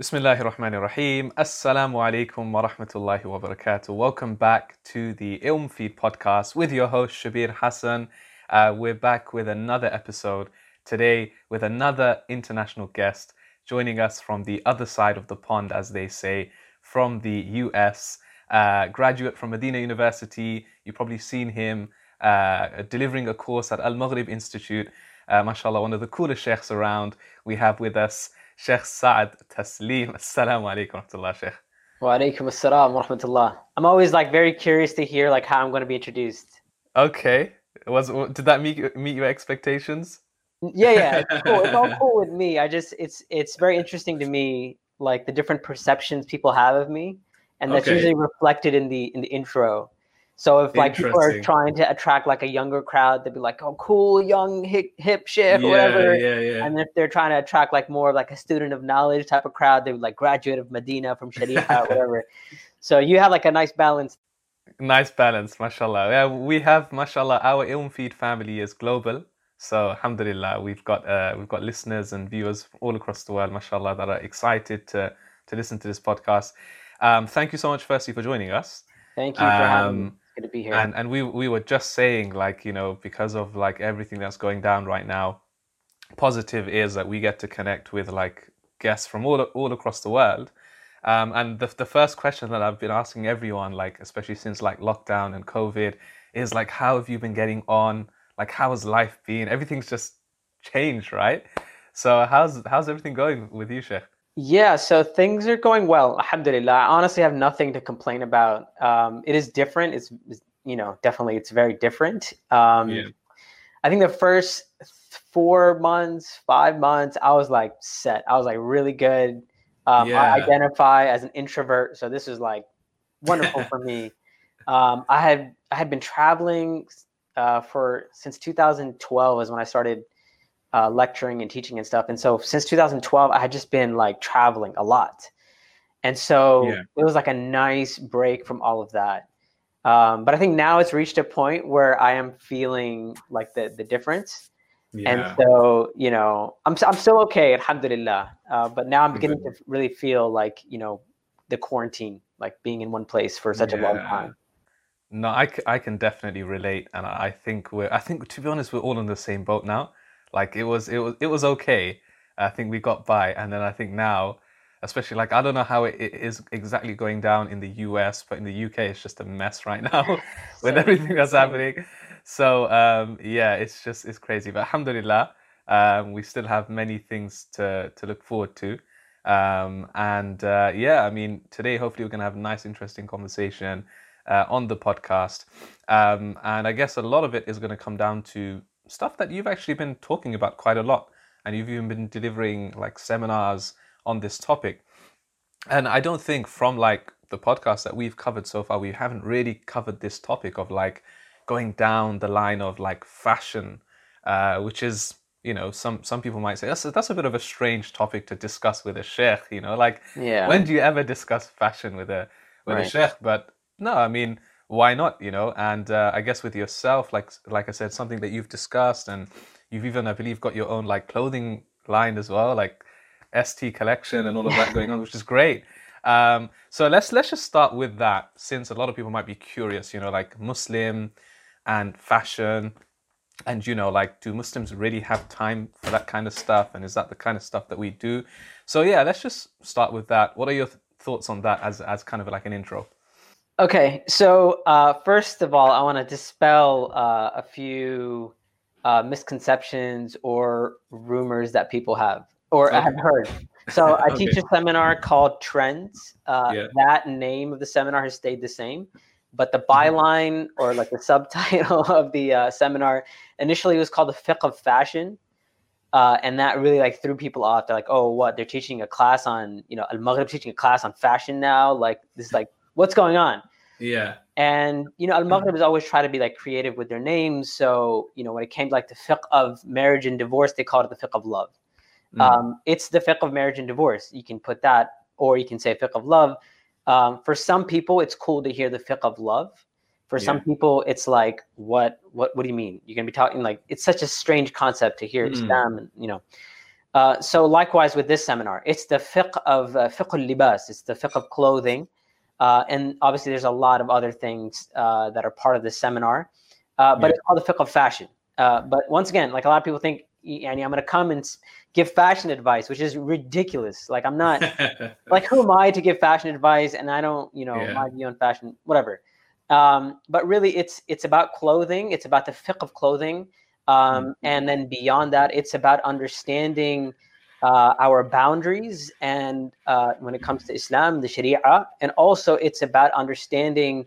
Bismillahir Rahmanir Rahim. Assalamu alaikum wa rahmatullahi wa barakatuh. Welcome back to the Ilm Feed podcast with your host Shabir Hassan. Uh, we're back with another episode today with another international guest joining us from the other side of the pond, as they say, from the US. Uh, graduate from Medina University. You've probably seen him uh, delivering a course at Al Maghrib Institute. Uh, mashallah, one of the coolest sheikhs around. We have with us Sheikh Saad Tasleem. Assalamu alaikum rahmatullah, Sheikh. Wa alaikum assalam wa rahmatullah. I'm always like very curious to hear like how I'm going to be introduced. Okay. Was did that meet meet your expectations? Yeah, yeah, it's cool. It's all cool with me. I just it's it's very interesting to me like the different perceptions people have of me, and that's Okay. usually reflected in the in the intro. So if like people are trying to attract like a younger crowd, they'd be like, "Oh, cool, young hip hip sheikh," or whatever. yeah, yeah. And if they're trying to attract like more of like a student of knowledge type of crowd, they would like graduate of Medina from Sharia, whatever. So you have like a nice balance. Nice balance, mashallah. Yeah, we have, mashallah, our Ilm Feed family is global. So, alhamdulillah, we've got uh, we've got listeners and viewers all across the world, mashallah, that are excited to to listen to this podcast. Um, thank you so much, firstly, for joining us. Thank you for having me. Good to be here. And and we we were just saying, like you know, because of like everything that's going down right now, positive is that we get to connect with like guests from all all across the world. Um, and the the first question that I've been asking everyone, like especially since like lockdown and COVID, is like, how have you been getting on? Like, how has life been? Everything's just changed, right? So how's how's everything going with you, Sheikh? Yeah, so things are going well. Alhamdulillah. I honestly have nothing to complain about. Um, it is different. It's, you know, definitely it's very different. Um, Yeah. I think the first four months, five months, I was like set. I was like really good. Um, Yeah. I identify as an introvert, so this is like wonderful for me. Um, I had I had been traveling uh, for since 2012 is when I started uh, lecturing and teaching and stuff. And so since 2012, I had just been like traveling a lot. And so Yeah. it was like a nice break from all of that. Um, but I think now it's reached a point where I am feeling like the, the difference. And so, you know, I'm, I'm still okay, alhamdulillah. Uh, but now I'm beginning to really feel like, you know, the quarantine, like being in one place for such a long time. No, I, I can definitely relate, and I think we're I think to be honest, we're all in the same boat now. Like it was it was it was okay. I think we got by, and then I think now, especially like I don't know how it, it is exactly going down in the US, but in the UK it's just a mess right now with everything that's happening. So um, yeah, it's just it's crazy. But alhamdulillah, um, we still have many things to to look forward to. Um, and uh, yeah, I mean, today hopefully we're gonna have a nice, interesting conversation uh, on the podcast. Um, and I guess a lot of it is going to come down to stuff that you've actually been talking about quite a lot. And you've even been delivering like seminars on this topic. And I don't think from like the podcast that we've covered so far, we haven't really covered this topic of like going down the line of like fashion, uh, which is, you know, some, some people might say that's a, that's a bit of a strange topic to discuss with a sheikh, you know, like Yeah. when do you ever discuss fashion with a with a sheikh? But no, I mean, why not? You know, and uh, I guess with yourself, like like I said, something that you've discussed, and you've even, I believe, got your own like clothing line as well, like ST collection and all of that going on, which is great. Um, so let's let's just start with that, since a lot of people might be curious. You know, like Muslim and fashion. And you know, like, do Muslims really have time for that kind of stuff? And is that the kind of stuff that we do? So yeah, let's just start with that. What are your th- thoughts on that as as kind of like an intro? Okay, so uh, first of all, I want to dispel uh, a few uh, misconceptions or rumors that people have or Okay. have heard. So I teach a seminar called Trends. Uh, Yeah. That name of the seminar has stayed the same, but the Mm-hmm. byline or like the subtitle of the uh, seminar initially was called the Fiqh of Fashion. Uh, and that really like threw people off. They're like, "Oh, what? They're teaching a class on, you know, Al Maghrib teaching a class on fashion now. Like this, is like what's going on?" Yeah. And you know, Al Maghrib has always tried to be like creative with their names. So you know, when it came to like the fiqh of marriage and divorce, they called it the fiqh of love. Mm. Um, it's the fiqh of marriage and divorce. You can put that, or you can say fiqh of love. Um, for some people, it's cool to hear the fiqh of love. For some people, it's like, what, what, what do you mean? You're gonna be talking like it's such a strange concept to hear Mm. Islam, and you know. Uh, so likewise with this seminar, it's the fiqh of uh, fiqh al-libas, it's the fiqh of clothing. Uh, and obviously there's a lot of other things uh, that are part of this seminar, uh, but yeah. it's called the fiqh of fashion. Uh, but once again, like a lot of people think, Annie, I'm going to come and give fashion advice, which is ridiculous. Like I'm not, like who am I to give fashion advice? And I don't, you know, yeah. my view on fashion, whatever. Um, but really, it's it's about clothing. It's about the fiqh of clothing, um, mm-hmm. and then beyond that, it's about understanding uh, our boundaries and uh, when it comes to Islam, the Sharia, and also it's about understanding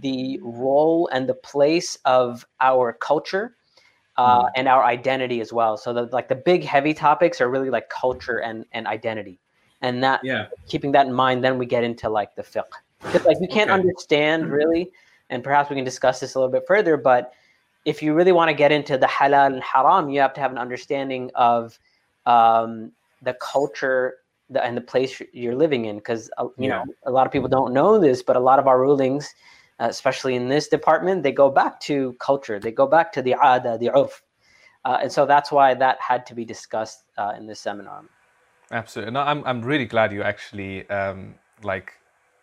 the role and the place of our culture uh, mm. and our identity as well. So the like the big heavy topics are really like culture and and identity, and that yeah. keeping that in mind, then we get into like the fiqh. Because like you can't okay. understand really, and perhaps we can discuss this a little bit further. But if you really want to get into the halal and haram, you have to have an understanding of um, the culture the, and the place you're living in. Because uh, you yeah. know a lot of people don't know this, but a lot of our rulings uh, especially in this department, they go back to culture. They go back to the ada, the urf. Uh, and so that's why that had to be discussed uh, in this seminar. Absolutely. No, I'm, I'm really glad you actually um, like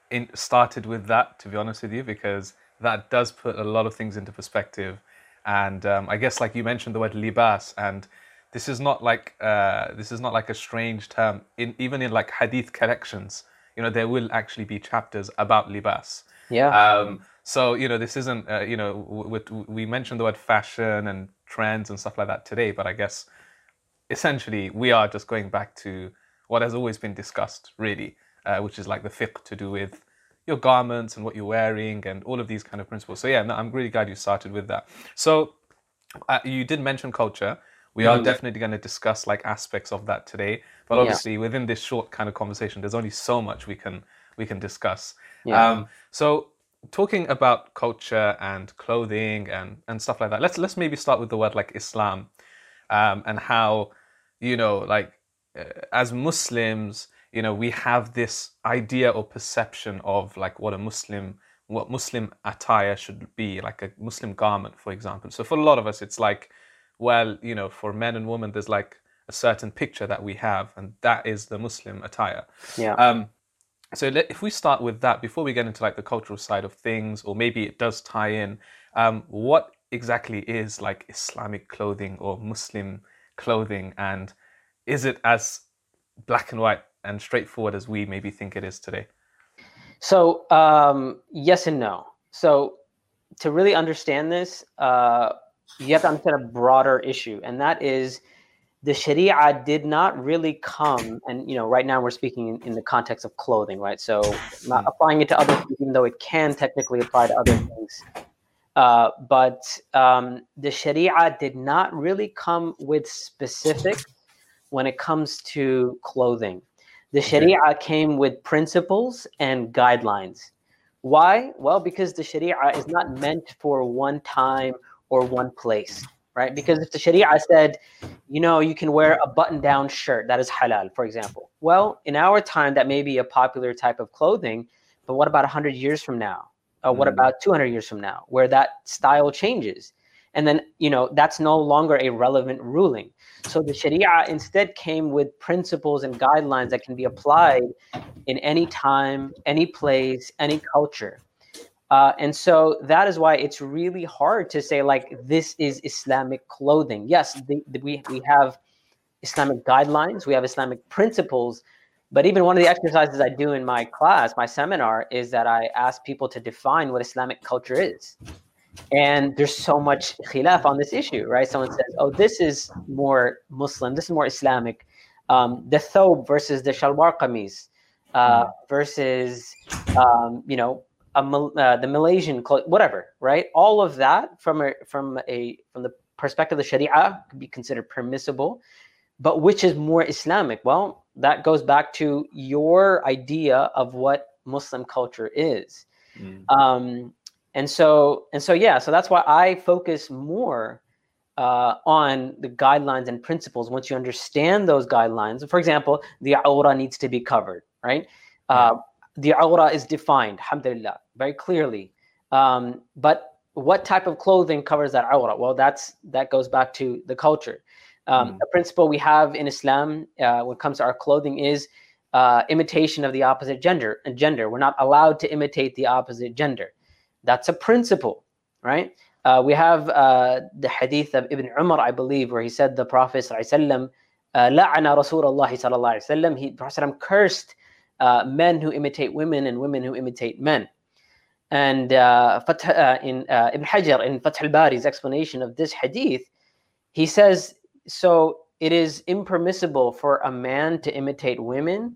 in, started with that, to be honest with you, because that does put a lot of things into perspective. And um, I guess like you mentioned the word libas and this is not like uh, this is not like a strange term in even in like hadith collections you know there will actually be chapters about libas yeah. Um, so you know, this isn't uh, you know we, we mentioned the word fashion and trends and stuff like that today, but I guess essentially we are just going back to what has always been discussed, really, uh, which is like the fiqh to do with your garments and what you're wearing and all of these kind of principles. So yeah, no, I'm really glad you started with that. So uh, you did mention culture. We are mm-hmm. definitely going to discuss like aspects of that today, but obviously yeah. within this short kind of conversation, there's only so much we can we can discuss. Yeah. Um, so talking about culture and clothing and, and stuff like that, let's let's maybe start with the word like Islam, um, and how you know like uh, as Muslims, you know we have this idea or perception of like what a Muslim what Muslim attire should be, like a Muslim garment, for example. So for a lot of us, it's like, well, you know, for men and women, there's like a certain picture that we have, and that is the Muslim attire. Yeah. Um, so let, if we start with that before we get into like the cultural side of things, or maybe it does tie in, um, what exactly is like Islamic clothing or Muslim clothing, and is it as black and white and straightforward as we maybe think it is today? So um, yes and no. So to really understand this, uh, you have to understand a broader issue, and that is the Sharia did not really come, and you know, right now we're speaking in, in the context of clothing, right? So not hmm. applying it to other things, even though it can technically apply to other things. Uh, but um, the Sharia did not really come with specifics when it comes to clothing. The Sharia came with principles and guidelines. Why? Well, because the Sharia is not meant for one time or one place right? Because if the Sharia said, you know, you can wear a button down shirt, that is halal, for example. Well, in our time, that may be a popular type of clothing, but what about 100 years from now? Or what mm. about 200 years from now, where that style changes? And then, you know, that's no longer a relevant ruling. So the Sharia instead came with principles and guidelines that can be applied in any time, any place, any culture. Uh, and so that is why it's really hard to say like this is Islamic clothing. Yes, the, the, we we have Islamic guidelines, we have Islamic principles, but even one of the exercises I do in my class, my seminar, is that I ask people to define what Islamic culture is. And there's so much khilaf on this issue, right? Someone says, "Oh, this is more Muslim, this is more Islamic." Um, the thobe versus the shalwar qamis uh, hmm. versus, um, you know, a, uh, the Malaysian whatever, right? All of that from a from a from the perspective of the Sharia could be considered permissible, but which is more Islamic? Well, that goes back to your idea of what Muslim culture is, mm. um, and so and so yeah, so that's why I focus more uh, on the guidelines and principles. Once you understand those guidelines, for example, the aura needs to be covered, right? Uh, the aura is defined, alhamdulillah, very clearly. Um, but what type of clothing covers that aura? Well, that's that goes back to the culture. Um, mm. A principle we have in Islam uh, when it comes to our clothing is uh, imitation of the opposite gender. And gender, we're not allowed to imitate the opposite gender. That's a principle, right? Uh, we have uh, the hadith of Ibn Umar, I believe, where he said the Prophet sallallahu la'ana Rasulullah sallallahu alaihi wasallam. He Prophet cursed uh, men who imitate women and women who imitate men. And uh, uh, in uh, Ibn Hajar in Fath al-Bari's explanation of this hadith, he says, so it is impermissible for a man to imitate women,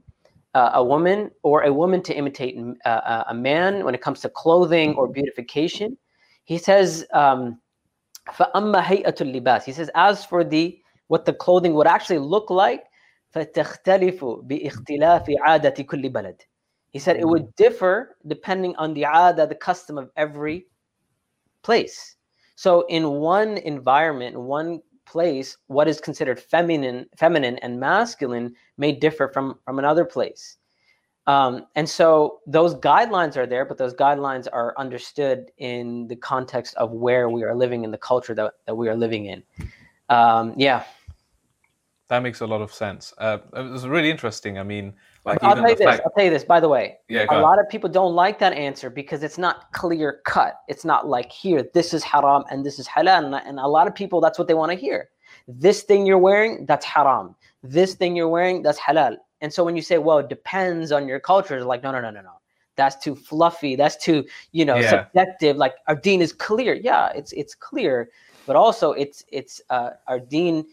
uh, a woman, or a woman to imitate uh, a man when it comes to clothing or beautification. He says, um, He says, as for the what the clothing would actually look like, فَتَخْتَلِفُ بِاخْتِلَافِ عَادَةِ كُلِّ بَلَدٍ He said it would differ depending on the ada, the custom of every place. So in one environment, one place, what is considered feminine, feminine and masculine may differ from, from another place. Um, and so those guidelines are there, but those guidelines are understood in the context of where we are living in the culture that, that we are living in. Um, yeah. That makes a lot of sense. Uh, it was really interesting. I mean, like I'll tell you this. Fact... I'll tell you this. By the way, yeah, a lot of people don't like that answer because it's not clear cut. It's not like here, this is haram and this is halal, and, a lot of people that's what they want to hear. This thing you're wearing, that's haram. This thing you're wearing, that's halal. And so when you say, well, it depends on your culture, it's like, no, no, no, no, no. That's too fluffy. That's too, you know, yeah. subjective. Like our deen is clear. Yeah, it's it's clear, but also it's it's uh, our deen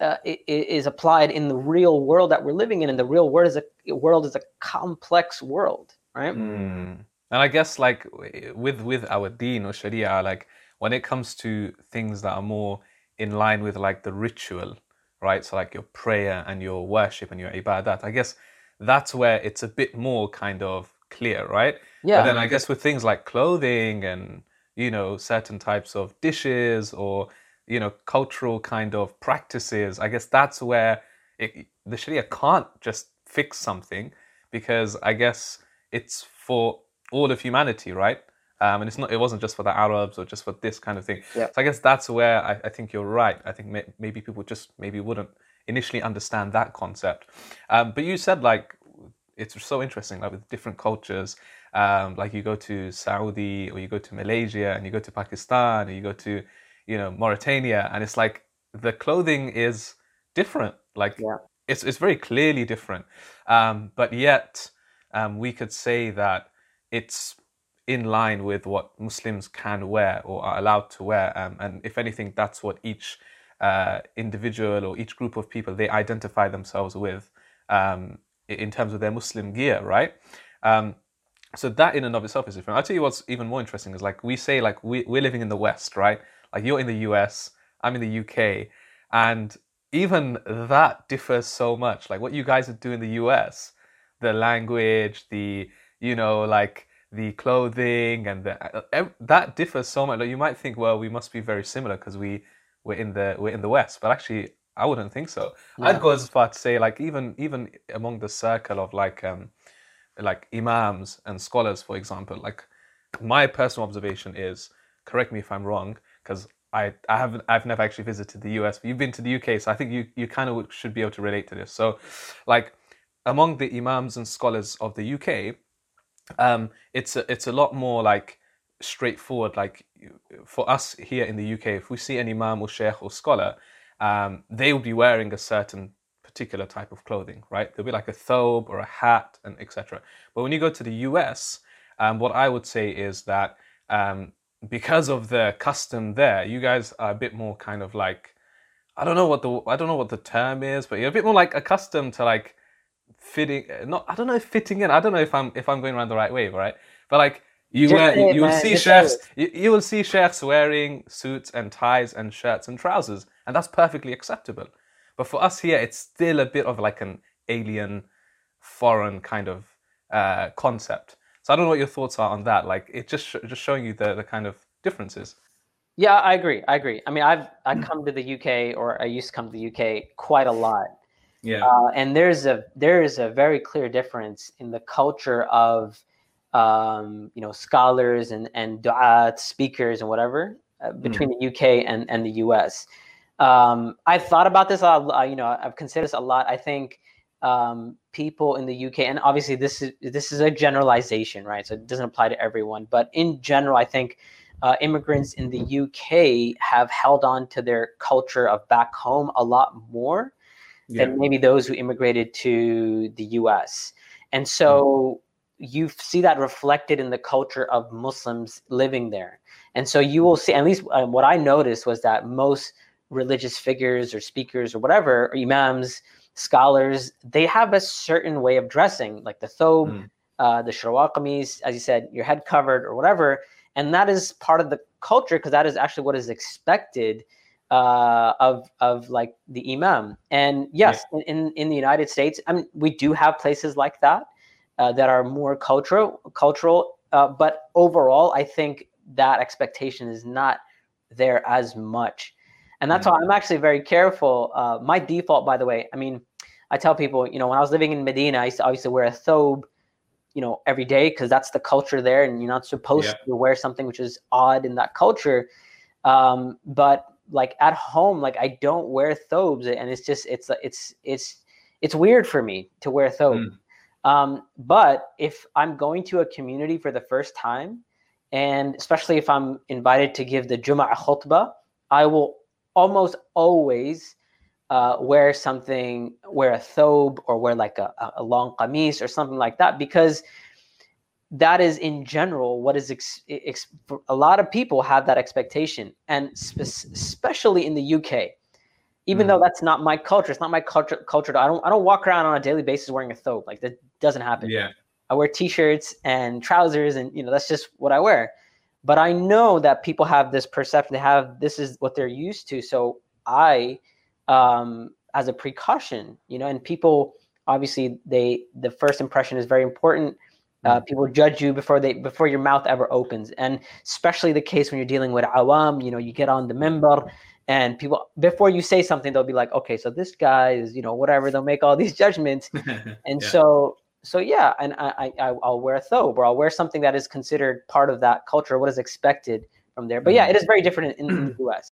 uh, is applied in the real world that we're living in, and the real world is a world is a complex world, right? Mm. And I guess like with with our deen or Sharia, like when it comes to things that are more in line with like the ritual, right? So like your prayer and your worship and your ibadat. I guess that's where it's a bit more kind of clear, right? Yeah. But then I guess with things like clothing and you know certain types of dishes or you know cultural kind of practices, I guess that's where it, the Sharia can't just fix something because I guess it's for all of humanity, right? Um, and it's not it wasn't just for the Arabs or just for this kind of thing. Yeah. So I guess that's where I, I think you're right. I think may, maybe people just maybe wouldn't initially understand that concept. Um, but you said like it's so interesting like with different cultures. Um, like you go to Saudi or you go to Malaysia and you go to Pakistan or you go to you know Mauritania and it's like the clothing is different. Like yeah. it's it's very clearly different. Um, but yet um, we could say that it's in line with what Muslims can wear or are allowed to wear. Um, and if anything, that's what each uh, individual or each group of people they identify themselves with um, in terms of their Muslim gear, right? Um, so that in and of itself is different. I'll tell you what's even more interesting is like we say like we, we're living in the West, right? Like you're in the US, I'm in the UK, and even that differs so much. Like what you guys do in the US, the language, the you know like the clothing and the, uh, that differs so much. Like you might think, well, we must be very similar because we we're in the we're in the West, but actually, I wouldn't think so. Yeah. I'd go as far to say, like even even among the circle of like um like imams and scholars, for example, like my personal observation is, correct me if I'm wrong, because I, I haven't I've never actually visited the US, but you've been to the UK, so I think you you kind of should be able to relate to this. So, like among the imams and scholars of the UK, um, it's a, it's a lot more like straightforward. Like for us here in the UK, if we see an imam or sheikh or scholar, um, they will be wearing a certain particular type of clothing, right? There'll be like a thobe or a hat and etc. But when you go to the US, um, what I would say is that um, because of the custom there, you guys are a bit more kind of like I don't know what the I don't know what the term is, but you're a bit more like accustomed to like fitting not I don't know if fitting in I don't know if I'm if I'm going around the right way right? But like you wear, you, you will see sheikhs you, you will see sheikhs wearing suits and ties and shirts and trousers and that's perfectly acceptable. But for us here it's still a bit of like an alien foreign kind of uh, concept so I don't know what your thoughts are on that like it just just showing you the the kind of differences yeah I agree I agree I mean I've I come to the UK or I used to come to the UK quite a lot yeah. Uh, and there's a there is a very clear difference in the culture of um, you know scholars and and du'at, speakers and whatever uh, between mm. the UK and and the US. um, I've thought about this. A lot, you know, I've considered this a lot. I think um, people in the UK, and obviously this is this is a generalization, right? So it doesn't apply to everyone, but in general, I think uh, immigrants in the UK have held on to their culture of back home a lot more yeah. than maybe those who immigrated to the US. And so mm. you see that reflected in the culture of Muslims living there. And so you will see, at least uh, what I noticed was that most religious figures or speakers or whatever, or imams, scholars, they have a certain way of dressing, like the thobe, mm. uh, the shalwar qamis, as you said, your head covered or whatever. And that is part of the culture because that is actually what is expected uh, of of like the imam. And yes, yeah. in in the United States, I mean, we do have places like that uh, that are more cultural cultural. Uh, but overall, I think that expectation is not there as much, and that's mm-hmm. why I'm actually very careful. Uh, my default, by the way, I mean, I tell people, you know, when I was living in Medina, I used to obviously wear a thobe you know every day because that's the culture there and you're not supposed yeah. to wear something which is odd in that culture um, but like at home like i don't wear thobes and it's just it's it's it's it's weird for me to wear thobe mm. um, but if i'm going to a community for the first time and especially if i'm invited to give the Jum'ah khutbah i will almost always uh, wear something, wear a thobe or wear like a, a long qamis or something like that because that is in general what is ex- ex- a lot of people have that expectation and spe- especially in the UK even mm. though that's not my culture it's not my culture culture I don't I don't walk around on a daily basis wearing a thobe like that doesn't happen. Yeah. I wear t-shirts and trousers and you know that's just what I wear but I know that people have this perception they have this is what they're used to so I um, as a precaution, you know, and people obviously they the first impression is very important. Uh, mm. people judge you before they before your mouth ever opens, and especially the case when you're dealing with awam. You know, you get on the minbar, and people before you say something, they'll be like, "Okay, so this guy is, you know, whatever." They'll make all these judgments, and yeah. so so yeah, and I, I I'll wear a thobe or I'll wear something that is considered part of that culture, what is expected from there. But yeah, mm. it is very different in, in the U.S.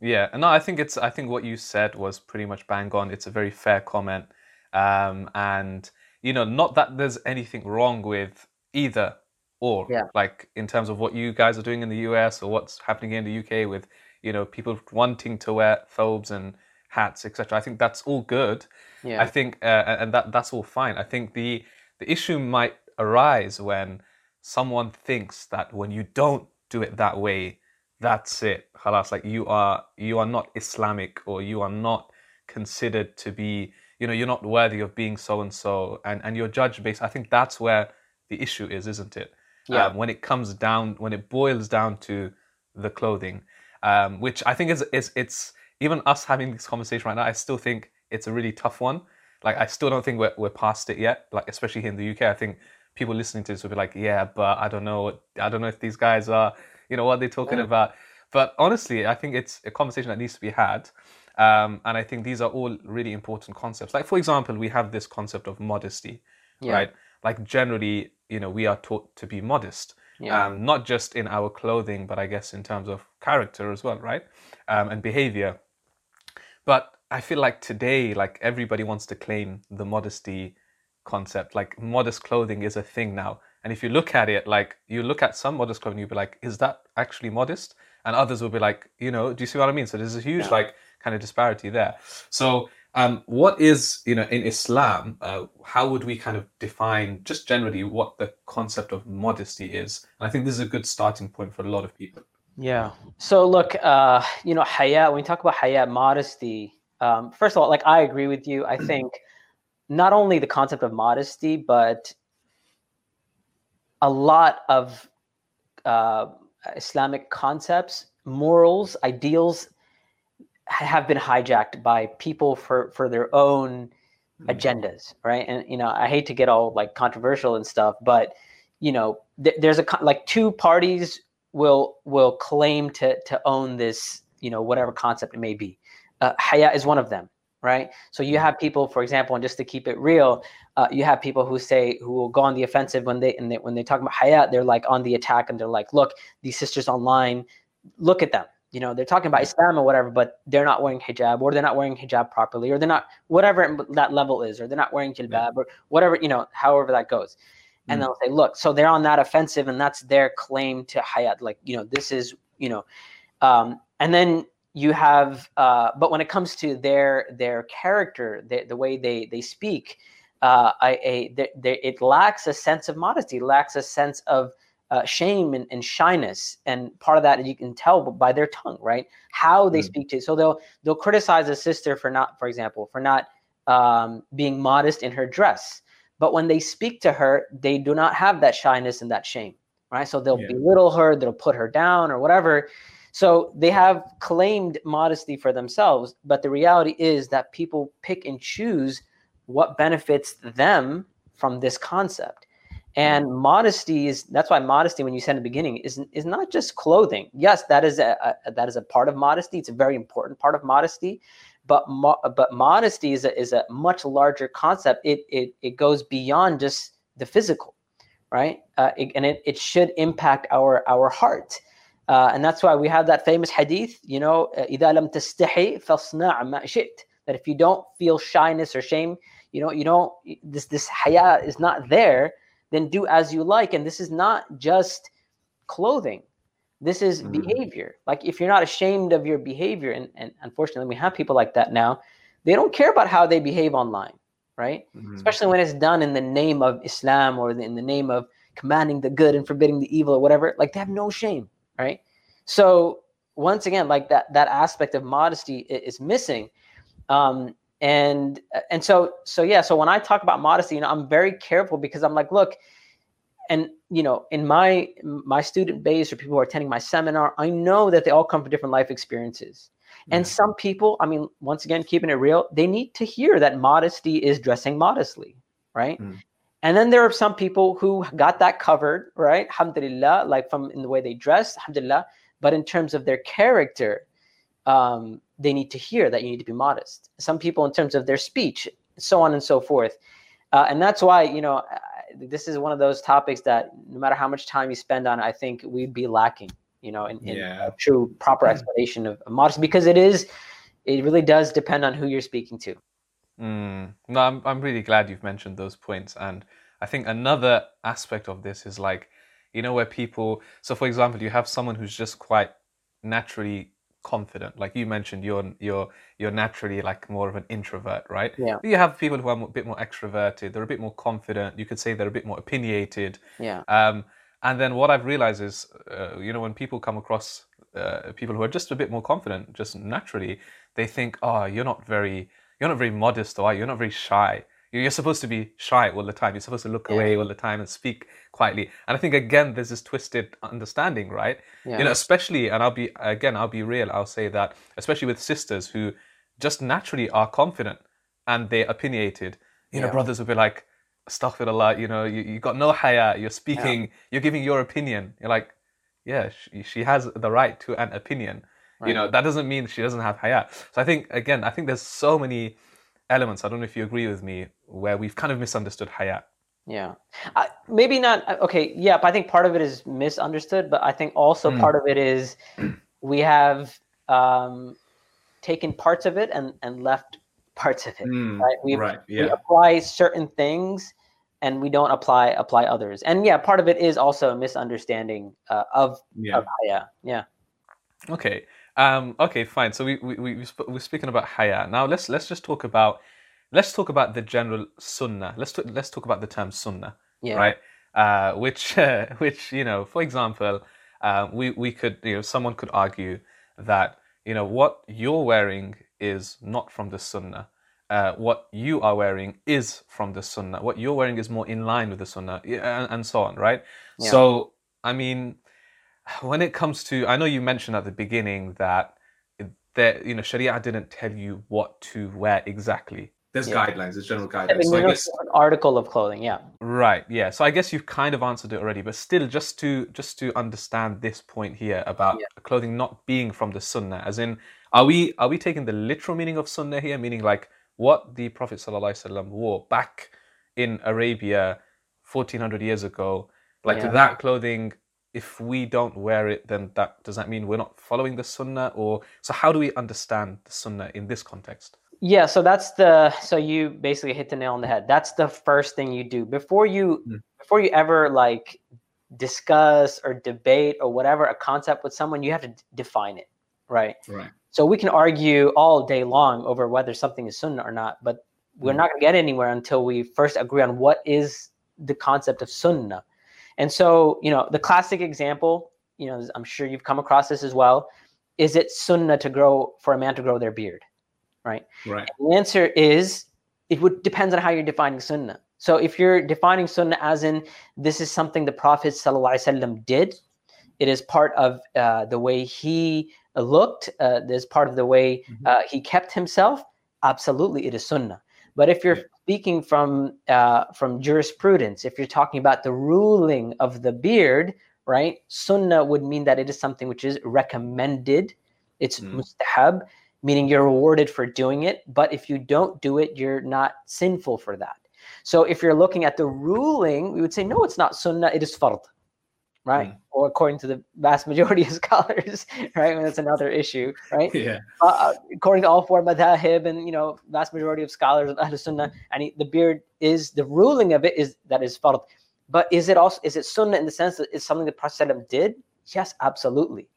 Yeah, no, I think it's. I think what you said was pretty much bang on. It's a very fair comment, um, and you know, not that there's anything wrong with either or. Yeah. Like in terms of what you guys are doing in the US or what's happening in the UK with, you know, people wanting to wear thobes and hats, etc. I think that's all good. Yeah. I think, uh, and that that's all fine. I think the the issue might arise when someone thinks that when you don't do it that way that's it halas like you are you are not islamic or you are not considered to be you know you're not worthy of being so and so and and you're judged based i think that's where the issue is isn't it yeah um, when it comes down when it boils down to the clothing um, which i think is is it's even us having this conversation right now i still think it's a really tough one like i still don't think we're, we're past it yet like especially here in the uk i think people listening to this will be like yeah but i don't know i don't know if these guys are you know what they're talking yeah. about. But honestly, I think it's a conversation that needs to be had. Um, and I think these are all really important concepts. Like, for example, we have this concept of modesty, yeah. right? Like, generally, you know, we are taught to be modest, yeah. um, not just in our clothing, but I guess in terms of character as well, right? Um, and behavior. But I feel like today, like, everybody wants to claim the modesty concept. Like, modest clothing is a thing now. And if you look at it, like you look at some modest clothing, you'll be like, is that actually modest? And others will be like, you know, do you see what I mean? So there's a huge like kind of disparity there. So um, what is, you know, in Islam, uh, how would we kind of define just generally what the concept of modesty is? And I think this is a good starting point for a lot of people. Yeah. So look, uh, you know, haya, when we talk about haya, modesty, um, first of all, like I agree with you. I think not only the concept of modesty, but a lot of uh, Islamic concepts, morals, ideals have been hijacked by people for for their own mm-hmm. agendas, right? And you know, I hate to get all like controversial and stuff, but you know, th- there's a like two parties will will claim to to own this, you know, whatever concept it may be. Uh, Haya is one of them, right? So you mm-hmm. have people, for example, and just to keep it real, uh, you have people who say who will go on the offensive when they, and they when they talk about hayat, they're like on the attack and they're like, look, these sisters online, look at them, you know they're talking about Islam or whatever, but they're not wearing hijab or they're not wearing hijab properly or they're not whatever that level is or they're not wearing jilbab or whatever you know however that goes, and mm. they'll say, look, so they're on that offensive and that's their claim to hayat, like you know this is you know, um, and then you have uh, but when it comes to their their character, the, the way they they speak, uh, they, they, it lacks a sense of modesty, lacks a sense of uh, shame and, and, shyness, and part of that you can tell by their tongue, right? How they mm. speak to. So they'll they'll criticize a sister for not, for example, for not um, being modest in her dress, but when they speak to her, they do not have that shyness and that shame, right? So they'll yeah. belittle her, they'll put her down or whatever. So they have claimed modesty for themselves, but the reality is that people pick and choose what benefits them from this concept. And mm-hmm. modesty is that's why modesty, when you said in the beginning, is is not just clothing. Yes, that is a, a that is a part of modesty. It's a very important part of modesty, but mo- but modesty is a, is a much larger concept. It it it goes beyond just the physical, right? Uh, it, and it it should impact our our heart. Uh, and that's why we have that famous hadith, you know, إذا لم تستحي فاصنع ما شئت. That if you don't feel shyness or shame, you know, you don't this this haya is not there then do as you like. And this is not just clothing. This is mm-hmm. behavior. Like if you're not ashamed of your behavior, and, and unfortunately we have people like that now, they don't care about how they behave online, right? Mm-hmm. Especially when it's done in the name of Islam or in the name of commanding the good and forbidding the evil or whatever. Like they have no shame, right? So once again, like that that aspect of modesty is missing. Um, and and so so yeah so when i talk about modesty you know i'm very careful because i'm like look and you know in my my student base or people who are attending my seminar i know that they all come from different life experiences and some people i mean once again keeping it real they need to hear that modesty is dressing modestly right mm. and then there are some people who got that covered right alhamdulillah like from in the way they dress alhamdulillah but in terms of their character um, they need to hear that you need to be modest. Some people, in terms of their speech, so on and so forth. Uh, and that's why, you know, this is one of those topics that no matter how much time you spend on it, I think we'd be lacking, you know, in, in yeah. a true proper explanation of, of modesty because it is, it really does depend on who you're speaking to. Mm. No, I'm, I'm really glad you've mentioned those points. And I think another aspect of this is like, you know, where people, so for example, you have someone who's just quite naturally confident. Like you mentioned you're you're you're naturally like more of an introvert right? Yeah. You have people who are a bit more extroverted. They're a bit more confident. You could say they're a bit more opinionated. Yeah. Um and then what i've realized is uh, you know when people come across uh, people who are just a bit more confident just naturally they think oh you're not very you're not very modest or you're not very shy you're supposed to be shy all the time. You're supposed to look yeah. away all the time and speak quietly. And I think again, there's this twisted understanding, right? Yeah. You know, especially, and I'll be again, I'll be real. I'll say that, especially with sisters who just naturally are confident and they're opinionated. You yeah. know, brothers will be like, "Astaghfirullah," you know, you, you got no haya. You're speaking. You're giving your opinion. You're like, yeah, she, she has the right to an opinion. Right. You know, that doesn't mean she doesn't have haya. So I think again, I think there's so many elements. I don't know if you agree with me, where we've kind of misunderstood hayat. Yeah, uh, maybe not. Uh, okay, yeah, but I think part of it is misunderstood. But I think also mm. part of it is we have um, taken parts of it and and left parts of it. Mm, right? We, right. Yeah. we apply certain things and we don't apply apply others. And yeah, part of it is also a misunderstanding uh, of yeah. of haya. Yeah. Okay. Um, okay, fine. So we we we we're speaking about haya. Now let's let's just talk about let's talk about the general sunnah. Let's talk, let's talk about the term sunnah, yeah. right? Uh, which uh, which you know, for example, uh, we we could you know someone could argue that you know what you're wearing is not from the sunnah. Uh, what you are wearing is from the sunnah. What you're wearing is more in line with the sunnah, and, and so on, right? Yeah. So I mean, when it comes to, I know you mentioned at the beginning that that you know Sharia didn't tell you what to wear exactly. There's yeah. guidelines, there's general guidelines. I mean, so I guess an article of clothing, yeah. Right, yeah. So I guess you've kind of answered it already, but still, just to just to understand this point here about yeah. clothing not being from the Sunnah, as in, are we are we taking the literal meaning of Sunnah here, meaning like what the Prophet ﷺ wore back in Arabia, fourteen hundred years ago, like yeah. that clothing if we don't wear it, then that does that mean we're not following the sunnah? Or so how do we understand the sunnah in this context? Yeah, so that's the so you basically hit the nail on the head. That's the first thing you do before you mm. before you ever like discuss or debate or whatever a concept with someone, you have to define it, right? Right. So we can argue all day long over whether something is sunnah or not, but we're mm. not going to get anywhere until we first agree on what is the concept of sunnah. And so, you know, the classic example, you know, I'm sure you've come across this as well. Is it sunnah to grow for a man to grow their beard? Right. Right. And the answer is it would depends on how you're defining sunnah. So if you're defining sunnah as in this is something the Prophet ﷺ did, it is part of uh, the way he looked, uh, there's part of the way mm-hmm. uh, he kept himself, absolutely it is sunnah. But if you're speaking from uh, from jurisprudence, if you're talking about the ruling of the beard, right? Sunnah would mean that it is something which is recommended. It's mm. mustahab, meaning you're rewarded for doing it. But if you don't do it, you're not sinful for that. So if you're looking at the ruling, we would say, no, it's not sunnah, it is fard, right? Mm. Or according to the vast majority of scholars, right? And that's another issue, right? Yeah. Uh, uh, according to all four madhahib and, you know, vast majority of scholars of Ahl Sunnah, and he, the beard is, the ruling of it is that is fard. But is it also, is it sunnah in the sense that it's something the Prophet did? Yes, absolutely.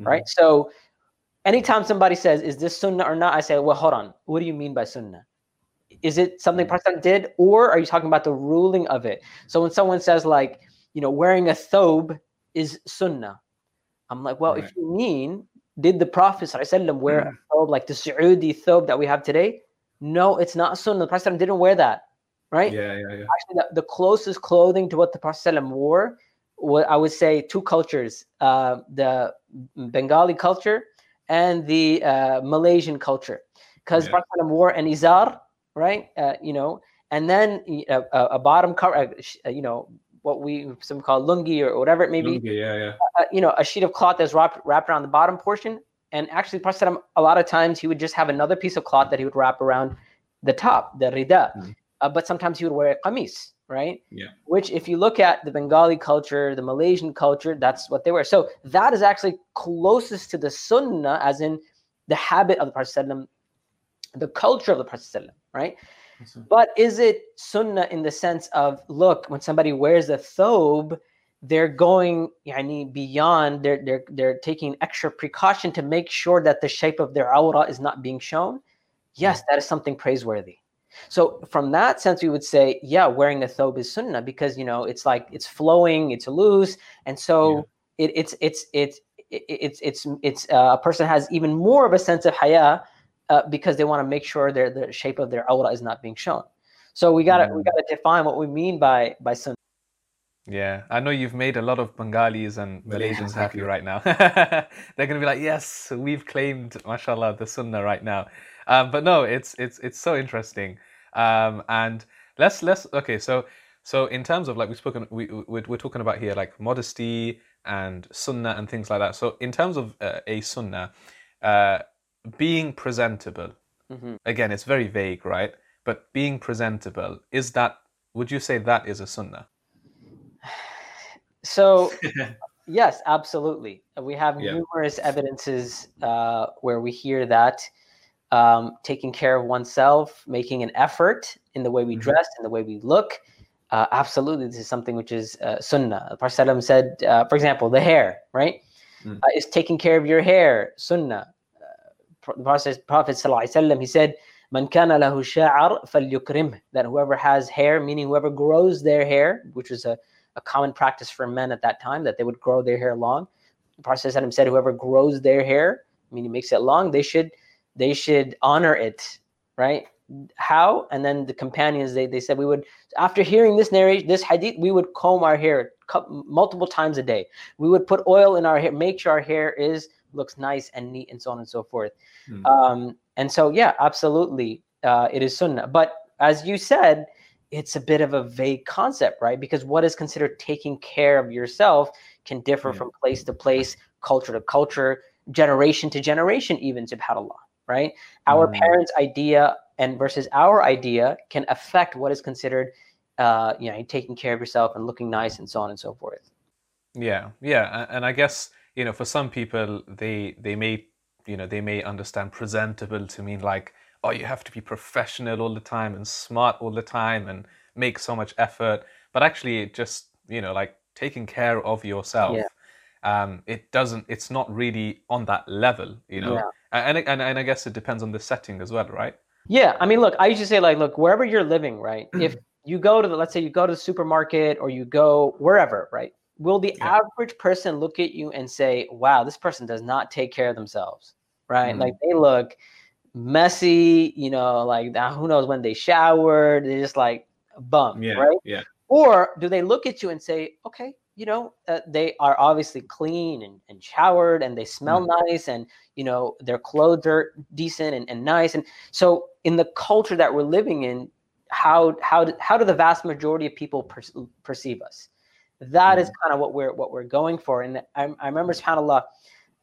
Mm. Right? So anytime somebody says, is this sunnah or not? I say, well, hold on. What do you mean by sunnah? is it something mm. Prophet did, or are you talking about the ruling of it? So when someone says like, you know, wearing a thobe is sunnah, I'm like, well, right. if you mean did the Prophet ﷺ wear mm. a thobe like the Saudi thobe that we have today? No, it's not sunnah. The Prophet didn't wear that, right? Yeah, yeah, yeah. Actually, the, the closest clothing to what the Prophet wore, what I would say, two cultures: uh, the Bengali culture and the uh, Malaysian culture, because yeah. Prophet wore an izar right? Uh, you know, and then uh, a bottom cover, uh, uh, you know, what we some call lungi or whatever it may be. Lungi, yeah, yeah. Uh, you know, a sheet of cloth that's wrapped, wrapped around the bottom portion. And actually, Prophet a lot of times he would just have another piece of cloth that he would wrap around the top, the rida. Mm. Uh, but sometimes he would wear a qamis, right? Yeah. Which, if you look at the Bengali culture, the Malaysian culture, that's what they wear. So that is actually closest to the sunnah, as in the habit of the Prophet the culture of the Prophet, right? But is it sunnah in the sense of look, when somebody wears a thobe, they're going yani, beyond, they're, they're, they're taking extra precaution to make sure that the shape of their aura is not being shown? Yes, that is something praiseworthy. So from that sense, we would say, yeah, wearing a thobe is sunnah because you know it's like it's flowing, it's loose, and so yeah. it, it's it's it's it's it's it's uh, a person has even more of a sense of haya uh, because they want to make sure their the shape of their aura is not being shown. So we gotta mm. we gotta define what we mean by by sunnah. Yeah, I know you've made a lot of Bengalis and Malaysians yeah, happy right now. They're gonna be like, yes, we've claimed, mashallah, the sunnah right now. Um, but no, it's it's it's so interesting. Um, and let's let's okay, so so in terms of like we've spoken, we we're, we're talking about here like modesty and sunnah and things like that. So in terms of uh, a sunnah, uh, being presentable mm-hmm. again it's very vague right but being presentable is that would you say that is a sunnah so yes absolutely we have yeah. numerous evidences uh, where we hear that um, taking care of oneself making an effort in the way we mm-hmm. dress in the way we look uh, absolutely this is something which is uh, sunnah the prophet said uh, for example the hair right mm. Uh, is taking care of your hair sunnah the Prophet, Prophet he said, Man kana lahu sha'ar falyukrim. That whoever has hair, meaning whoever grows their hair, which was a, a common practice for men at that time, that they would grow their hair long. The Prophet ﷺ said, whoever grows their hair, meaning makes it long, they should they should honor it, right? How? And then the companions, they, they said we would, after hearing this narration, this hadith, we would comb our hair multiple times a day. We would put oil in our hair, make sure our hair is looks nice and neat and so on and so forth. Mm. Um, and so, yeah, absolutely, uh, it is sunnah. But as you said, it's a bit of a vague concept, right? Because what is considered taking care of yourself can differ yeah. from place to place, culture to culture, generation to generation, even subhanAllah, right? Our mm. parents' idea and versus our idea can affect what is considered, uh, you know, taking care of yourself and looking nice and so on and so forth. Yeah, yeah, and I guess you know for some people they they may you know they may understand presentable to mean like oh you have to be professional all the time and smart all the time and make so much effort, but actually it just you know like taking care of yourself. Yeah. Um, it doesn't. It's not really on that level, you know. Yeah. And, and and I guess it depends on the setting as well, right? Yeah, I mean, look, I used to say like, look, wherever you're living, right? if you go to the, let's say you go to the supermarket or you go wherever, right? Will the Yeah. average person look at you and say, "Wow, this person does not take care of themselves," right? Mhm. Like they look messy, you know, like who knows when they showered? They're just like bum, Yeah. right? Yeah. Or do they look at you and say, okay, you know, uh, they are obviously clean and, and showered and they smell nice and, you know, their clothes are decent and, and nice. And so in the culture that we're living in, how, how, do, how do the vast majority of people per- perceive us? That is kind of what we're, what we're going for. And I, I remember subhanAllah,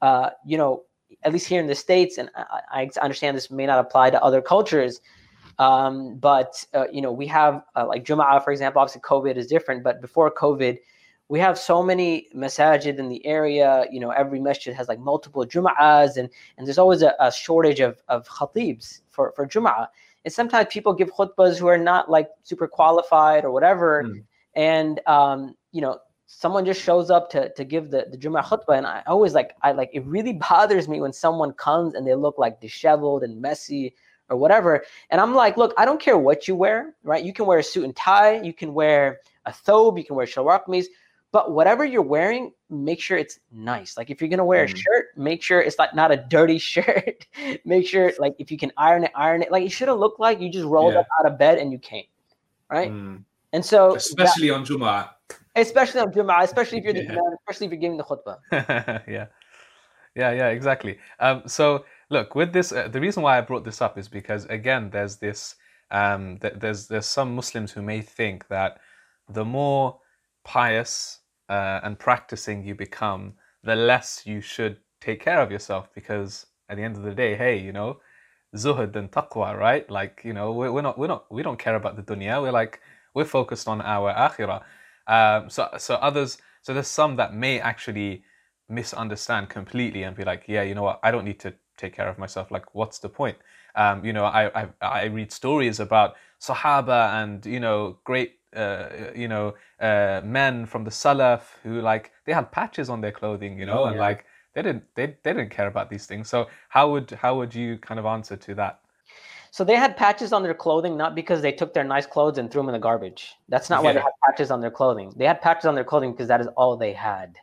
uh, you know, at least here in the States, and I, I understand this may not apply to other cultures, um, but uh, you know, we have uh, like Jum'ah, for example. Obviously, COVID is different, but before COVID, we have so many masajid in the area. You know, every masjid has like multiple Jum'ahs, and and there's always a, a shortage of of khatibs for for Jum'ah. And sometimes people give khutbas who are not like super qualified or whatever, Mm. and um, you know, someone just shows up to to give the the Jum'ah khutbah, and I always like I like it really bothers me when someone comes and they look like disheveled and messy or whatever. And I'm like, look, I don't care what you wear, right? You can wear a suit and tie, you can wear a thobe, you can wear shalwar kameez, but whatever you're wearing, make sure it's nice. Like if you're gonna wear Mm. a shirt, make sure it's like not a dirty shirt. make sure like if you can iron it, iron it. Like it shouldn't look like you just rolled Yeah. up out of bed and you came, right? Mm. And so that- Especially on Jum'ah. Especially on Jum'ah, especially if you're the Yeah. imam, especially if you're giving the khutbah. yeah, yeah, yeah, exactly. Um, so look, with this, uh, the reason why I brought this up is because again, there's this, um, th- there's there's some Muslims who may think that the more pious uh, and practicing you become, the less you should take care of yourself because at the end of the day, hey, you know, zuhud and taqwa, right? Like, you know, we're, we're not, we're not, we don't care about the dunya. We're like, we're focused on our akhirah. Um, so, so others, so there's some that may actually misunderstand completely and be like, yeah, you know what, I don't need to take care of myself. Like, what's the point? Um, you know, I, I I read stories about Sahaba and you know great uh, you know uh, men from the Salaf who like they had patches on their clothing, you know, Oh, and like they didn't they, they didn't care about these things. So how would how would you kind of answer to that? So they had patches on their clothing not because they took their nice clothes and threw them in the garbage. That's not why they had patches on their clothing. They had patches on their clothing because that is all they had,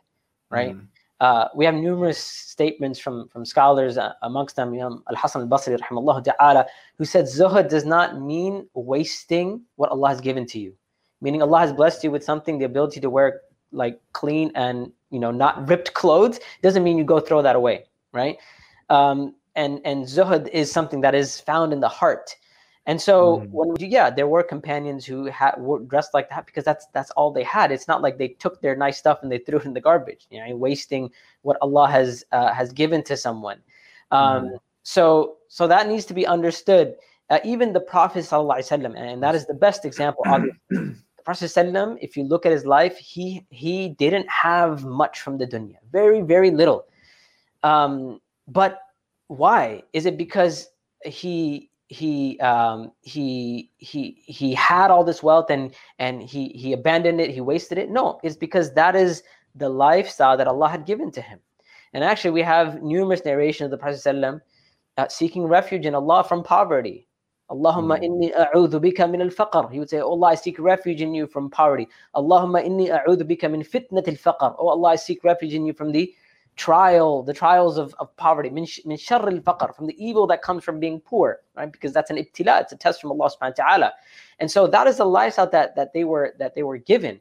right? Mm. Uh, we have numerous statements from from scholars, uh, amongst them Imam Al Hasan Al Basri, rahimahullah ta'ala, who said zuhud does not mean wasting what Allah has given to you. Meaning Allah has blessed you with something, the ability to wear like clean and you know not ripped clothes doesn't mean you go throw that away, right? Um, and and zuhud is something that is found in the heart. And so Mhm. when yeah, there were companions who had were dressed like that because that's that's all they had. It's not like they took their nice stuff and they threw it in the garbage, you know, wasting what Allah has uh, has given to someone. Um, So so that needs to be understood. Uh, even the Prophet sallallahu alaihi wasallam, and that is the best example. Obviously, the Prophet sallam, if you look at his life, he he didn't have much from the dunya, very very little. Um, but why? Is it because he he um, he he he had all this wealth and and he he abandoned it, he wasted it? No, it's because that is the lifestyle that Allah had given to him. And actually, we have numerous narrations of the Prophet sallam, uh, seeking refuge in Allah from poverty. Allahumma Mm. inni a'udhu bika min al-faqr. He would say, oh Allah, I seek refuge in you from poverty. Allahumma inni a'udhu bika min fitnat al-faqr. Oh Allah, I seek refuge in you from the trial, the trials of, of poverty. Min, sh- min sharr al-faqr, from the evil that comes from being poor, right? Because that's an ibtila, it's a test from Allah subhanahu wa ta'ala. And so that is the lifestyle that, that they were that they were given.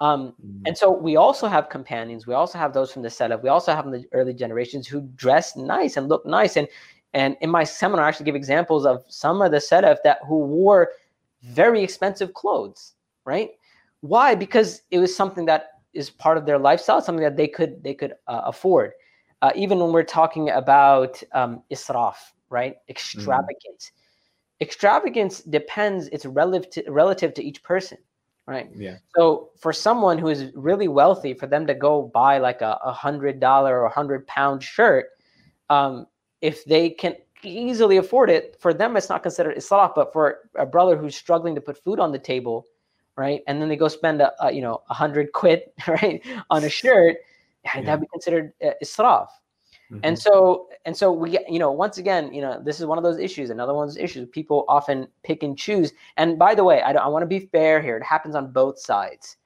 Um, Mm. and so we also have companions. We also have those from the Salaf. We also have in the early generations who dress nice and look nice. And and in my seminar, I actually give examples of some of the Salaf that who wore very expensive clothes. Right? Why? Because it was something that is part of their lifestyle, something that they could they could uh, afford. Uh, even when we're talking about um, israf, right? Extravagance. Extravagance depends. It's relative to, relative to each person right? Yeah. So for someone who is really wealthy, for them to go buy like a, a hundred dollar or a hundred pound shirt, um, if they can easily afford it, for them it's not considered israf. But for a brother who's struggling to put food on the table, right, and then they go spend a, a you know a hundred quid right on a shirt, yeah. that'd be considered uh, israf. Mm-hmm. And so and so we get you know once again you know this is one of those issues another one of those issues people often pick and choose and by the way I, I want to be fair here it happens on both sides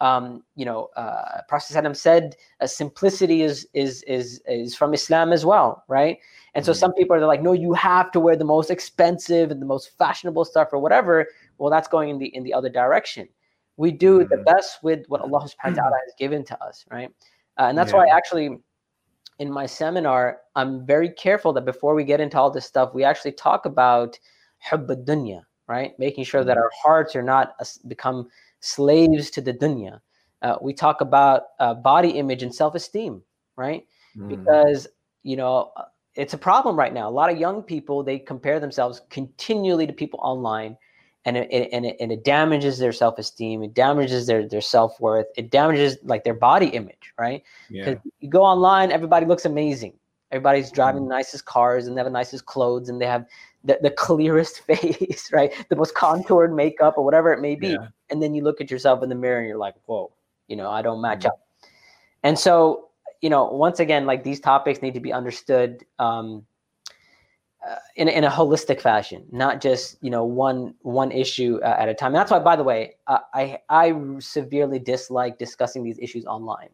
um, you know uh, Prophet Adam said uh, simplicity is is is is from Islam as well right and so mm-hmm. some people are like no you have to wear the most expensive and the most fashionable stuff or whatever well that's going in the in the other direction we do mm-hmm. the best with what Allah subhanahu wa ta'ala has given to us right uh, and that's yeah. why actually in my seminar, I'm very careful that before we get into all this stuff, we actually talk about hubb dunya, right? Making sure that mm-hmm. our hearts are not become slaves to the dunya. Uh, we talk about uh, body image and self-esteem, right? Mm. Because you know uh, it's a problem right now. A lot of young people they compare themselves continually to people online, and it, and it, and it damages their self-esteem it damages their their self-worth it damages like their body image right because yeah. you go online everybody looks amazing everybody's driving mm. the nicest cars and they have the nicest clothes and they have the, the clearest face right the most contoured makeup or whatever it may be yeah. and then you look at yourself in the mirror and you're like whoa you know i don't match mm. up and so you know once again like these topics need to be understood um, uh, in, in a holistic fashion, not just you know one one issue uh, at a time. And that's why, by the way, uh, I I severely dislike discussing these issues online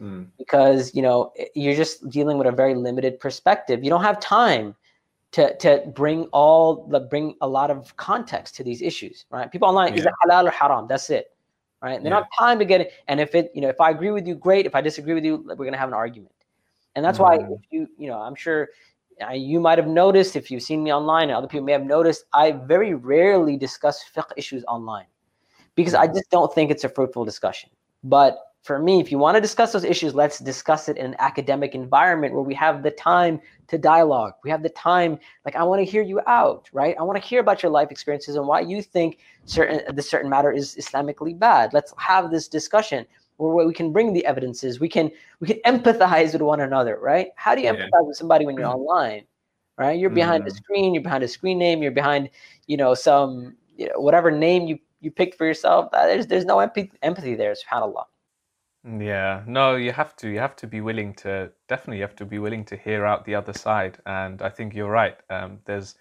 mm. because you know you're just dealing with a very limited perspective. You don't have time to to bring all the bring a lot of context to these issues, right? People online yeah. is it halal or haram? That's it, right? They yeah. don't have time to get it. And if it you know if I agree with you, great. If I disagree with you, we're gonna have an argument. And that's mm. why if you you know I'm sure you might have noticed if you've seen me online, and other people may have noticed, I very rarely discuss fiqh issues online because I mm-hmm. just don't think it's a fruitful discussion. But for me, if you want to discuss those issues, let's discuss it in an academic environment where we have the time to dialogue. We have the time, like I want to hear you out, right? I want to hear about your life experiences and why you think certain the certain matter is Islamically bad. Let's have this discussion where we can bring the evidences we can we can empathize with one another right how do you yeah. empathize with somebody when you're mm-hmm. online right you're behind mm. a screen you're behind a screen name you're behind you know some you know, whatever name you you picked for yourself there's there's no empathy empathy there subhanallah yeah no you have to you have to be willing to definitely you have to be willing to hear out the other side and i think you're right um, there's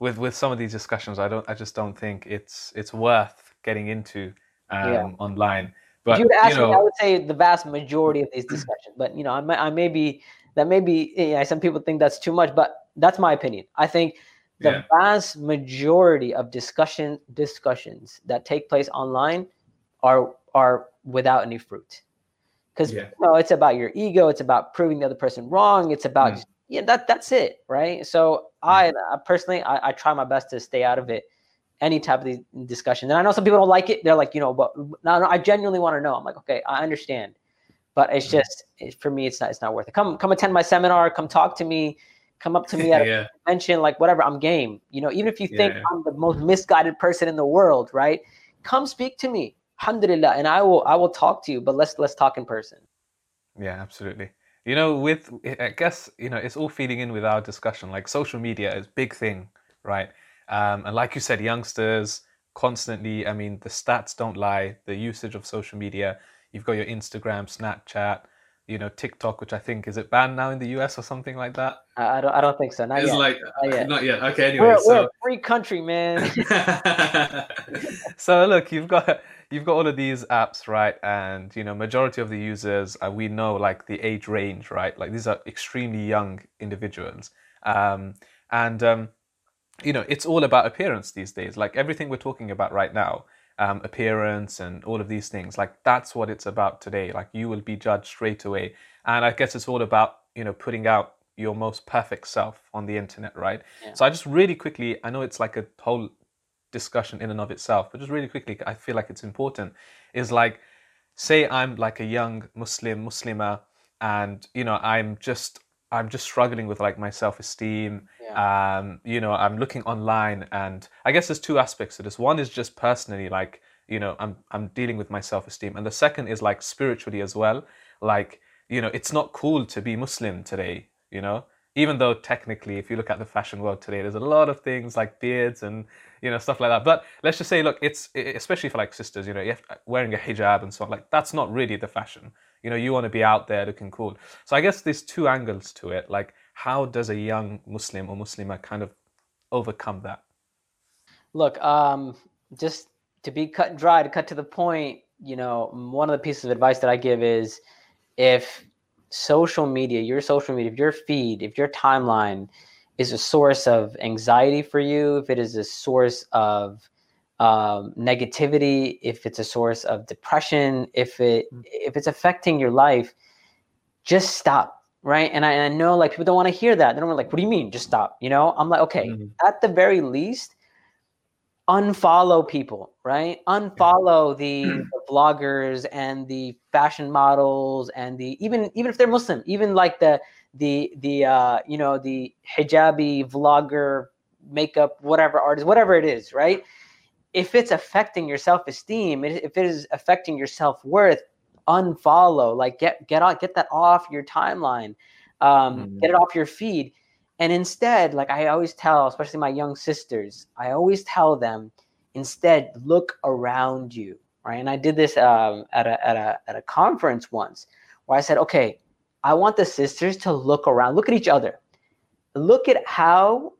with with some of these discussions i don't i just don't think it's it's worth getting into um, yeah. online but, if you would ask you know, me, I would say the vast majority of these discussions. But you know, I may, I may be that may be. Yeah, some people think that's too much, but that's my opinion. I think the yeah. vast majority of discussion discussions that take place online are are without any fruit because yeah. you know it's about your ego it's about proving the other person wrong it's about mm. yeah that that's it right so mm. I, I personally I, I, try my best to stay out of it any type of discussion. And I know some people don't like it. They're like, you know, but no, no I genuinely want to know. I'm like, okay, I understand, but it's mm-hmm. just it, for me, it's not it's not worth it. Come come attend my seminar. Come talk to me. Come up to me at yeah. a convention, like whatever. I'm game. You know, even if you think yeah. I'm the most misguided person in the world, right? Come speak to me, alhamdulillah, and I will I will talk to you. But let's let's talk in person. Yeah, absolutely. You know, with I guess you know it's all feeding in with our discussion. Like social media is big thing, right? Um, and like you said, youngsters constantly, I mean, the stats don't lie. The usage of social media, you've got your Instagram, Snapchat, you know, TikTok, which I think is it banned now in the US or something like that. I don't, I don't think so. Not it's yet. like not yet. not yet. Okay, anyway, we're, so... we're a free country, man. so look, you've got you've got all of these apps, right? And you know, majority of the users, uh, we know like the age range, right? Like these are extremely young individuals, um, and um, you know, it's all about appearance these days. Like everything we're talking about right now, um, appearance and all of these things, like that's what it's about today. Like you will be judged straight away. And I guess it's all about, you know, putting out your most perfect self on the internet, right? Yeah. So I just really quickly, I know it's like a whole discussion in and of itself, but just really quickly, I feel like it's important, is like, say I'm like a young Muslim, Muslima, and, you know, I'm just I'm just struggling with like my self esteem. Yeah. Um, you know, I'm looking online, and I guess there's two aspects to this. One is just personally, like you know i'm i'm dealing with my self-esteem and the second is like spiritually as well like you know it's not cool to be muslim today you know even though technically if you look at the fashion world today there's a lot of things like beards and you know stuff like that but let's just say look it's especially for like sisters you know wearing a hijab and so on like that's not really the fashion you know you want to be out there looking cool. So i guess there's two angles to it like how does a young muslim or muslima kind of overcome that? Look um just to be cut and dry to cut to the point you know one of the pieces of advice that i give is if social media, your social media, if your feed, if your timeline is a source of anxiety for you, if it is a source of um, negativity, if it's a source of depression, if it mm. if it's affecting your life, just stop, right? And I, and I know like people don't want to hear that. They don't want like, what do you mean? Just stop. You know, I'm like, okay, mm-hmm. at the very least, unfollow people, right? Unfollow the, the, vloggers and the fashion models and the even even if they're Muslim, even like the the the uh, you know the hijabi vlogger, makeup, whatever artist, whatever it is, right? If it's affecting your self esteem, if it is affecting your self worth, unfollow. Like get get on get that off your timeline, um, mm-hmm. get it off your feed and instead, like I always tell, especially my young sisters, I always tell them, instead, look around you, right? And I did this um, at, a, at, a, at a conference once where I said, okay, I want the sisters to look around, look at each other, look at how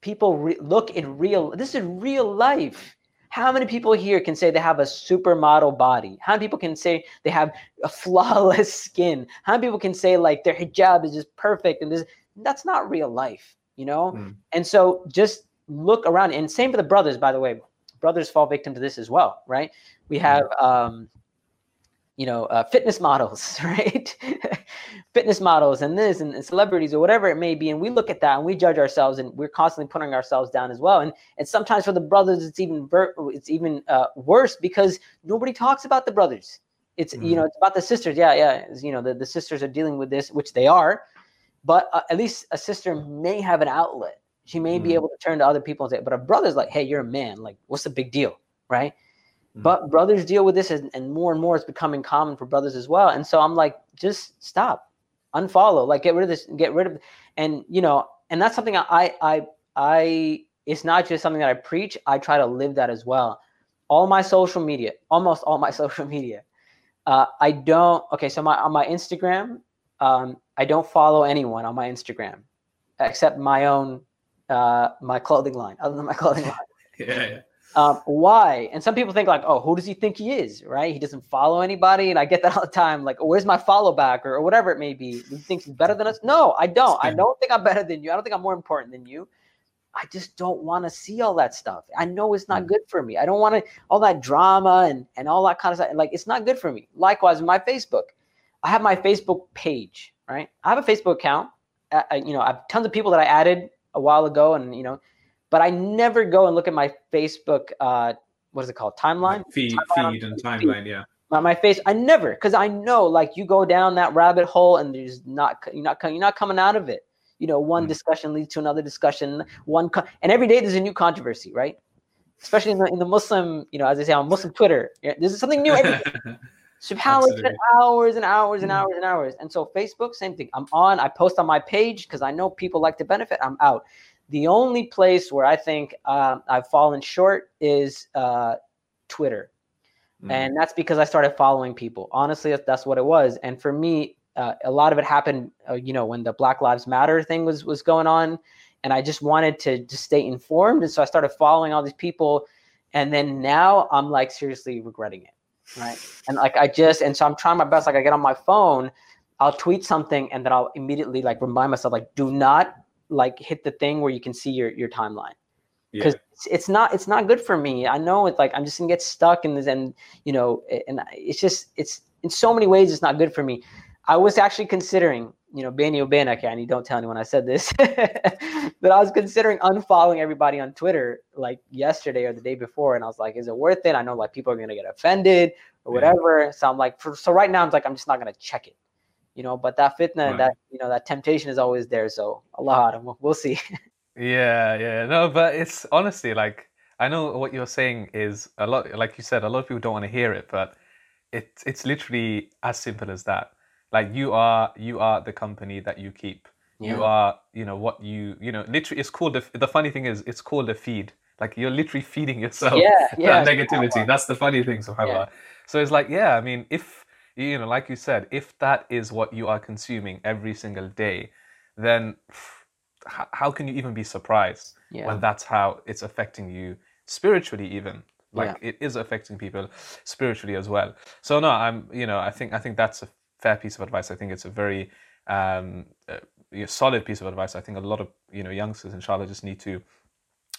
people re- look in real. This is real life. How many people here can say they have a supermodel body? How many people can say they have a flawless skin? How many people can say like their hijab is just perfect and this? that's not real life, you know? Mm. And so just look around. And same for the brothers, by the way. Brothers fall victim to this as well, right? We hmm. have, um, you know, uh, fitness models, right? Fitness models and this and, and, celebrities or whatever it may be. And we look at that and we judge ourselves and we're constantly putting ourselves down as well. And and sometimes for the brothers, it's even ver- it's even uh, worse because nobody talks about the brothers. It's mm. you know it's about the sisters. Yeah, yeah. you know the, the sisters are dealing with this, which they are, but uh, at least a sister may have an outlet. She may mm be able to turn to other people and say, but a brother's like, hey, you're a man. Like, what's the big deal? Right. mm But brothers deal with this, and, and more and more it's becoming common for brothers as well. And so I'm like, just stop, unfollow, like get rid of this, get rid of, and you know, and that's something I, I, I, it's not just something that I preach. I try to live that as well. All my social media, almost all my social media, uh, I don't. Okay, so my on my Instagram, um, I don't follow anyone on my Instagram except my own uh, my clothing line, other than my clothing line. yeah. yeah. Um, why? And some people think like, oh, who does he think he is? Right? He doesn't follow anybody, and I get that all the time. Like, oh, where's my follow back, or, or whatever it may be. He thinks he's better than us. No, I don't. I don't think I'm better than you. I don't think I'm more important than you. I just don't want to see all that stuff. I know it's not mm. good for me. I don't want to all that drama and and all that kind of stuff. Like, it's not good for me. Likewise, my Facebook. I have my Facebook page right? I have a Facebook account. I, you know, I have tons of people that I added a while ago, and you know, but I never go and look at my Facebook. Uh, what is it called? Timeline. Feed, timeline feed, and timeline. Feed. Yeah. My, my face. I never, because I know, like, you go down that rabbit hole, and there's not you're not you're not coming out of it. You know, one mm. discussion leads to another discussion. One co- and every day there's a new controversy, right? Especially in the, in the Muslim, you know, as I say on Muslim Twitter, there's something new every day. Subhanallah, spent hours and hours and mm. hours and hours. And so Facebook, same thing. I'm on. I post on my page because I know people like to benefit. I'm out. The only place where I think uh, I've fallen short is uh, Twitter, mm. and that's because I started following people. Honestly, that's what it was. And for me, uh, a lot of it happened, uh, you know, when the Black Lives Matter thing was was going on, and I just wanted to just stay informed. And so I started following all these people, and then now I'm like seriously regretting it right? And like I just and so I'm trying my best. Like I get on my phone, I'll tweet something and then I'll immediately like remind myself like do not like hit the thing where you can see your your timeline because yeah. it's, it's, not it's not good for me. I know it's like I'm just gonna get stuck in this and you know and it's just it's in so many ways it's not good for me. I was actually considering you know, Bani Obana, and you don't tell anyone I said this, but I was considering unfollowing everybody on Twitter like yesterday or the day before, and I was like, is it worth it? I know like people are gonna get offended or whatever. Yeah. So I'm like, for, so right now I'm like, I'm just not gonna check it, you know. But that fitna, right. that you know, that temptation is always there. So Allah, we'll, we'll see. yeah, yeah, no, but it's honestly like I know what you're saying is a lot. Like you said, a lot of people don't want to hear it, but it's it's literally as simple as that. Like you are you are the company that you keep. Yeah. You are you know what you you know literally. It's called the, the funny thing is it's called a feed. Like you're literally feeding yourself yeah, yeah, that negativity. That's the funny thing, subhanAllah. Yeah. So it's like, yeah, I mean, if you know, like you said, if that is what you are consuming every single day, then how can you even be surprised yeah. when that's how it's affecting you spiritually even like yeah. it is affecting people spiritually as well so no i'm you know i think i think that's a fair piece of advice i think it's a very um, uh, solid piece of advice i think a lot of you know youngsters inshallah just need to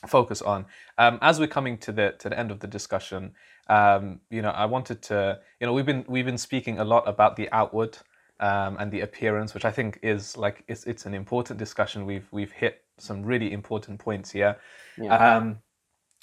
focus on um, as we're coming to the to the end of the discussion um, you know i wanted to you know we've been we've been speaking a lot about the outward um, and the appearance, which I think is like it's it's an important discussion. We've we've hit some really important points here. Yeah. Um,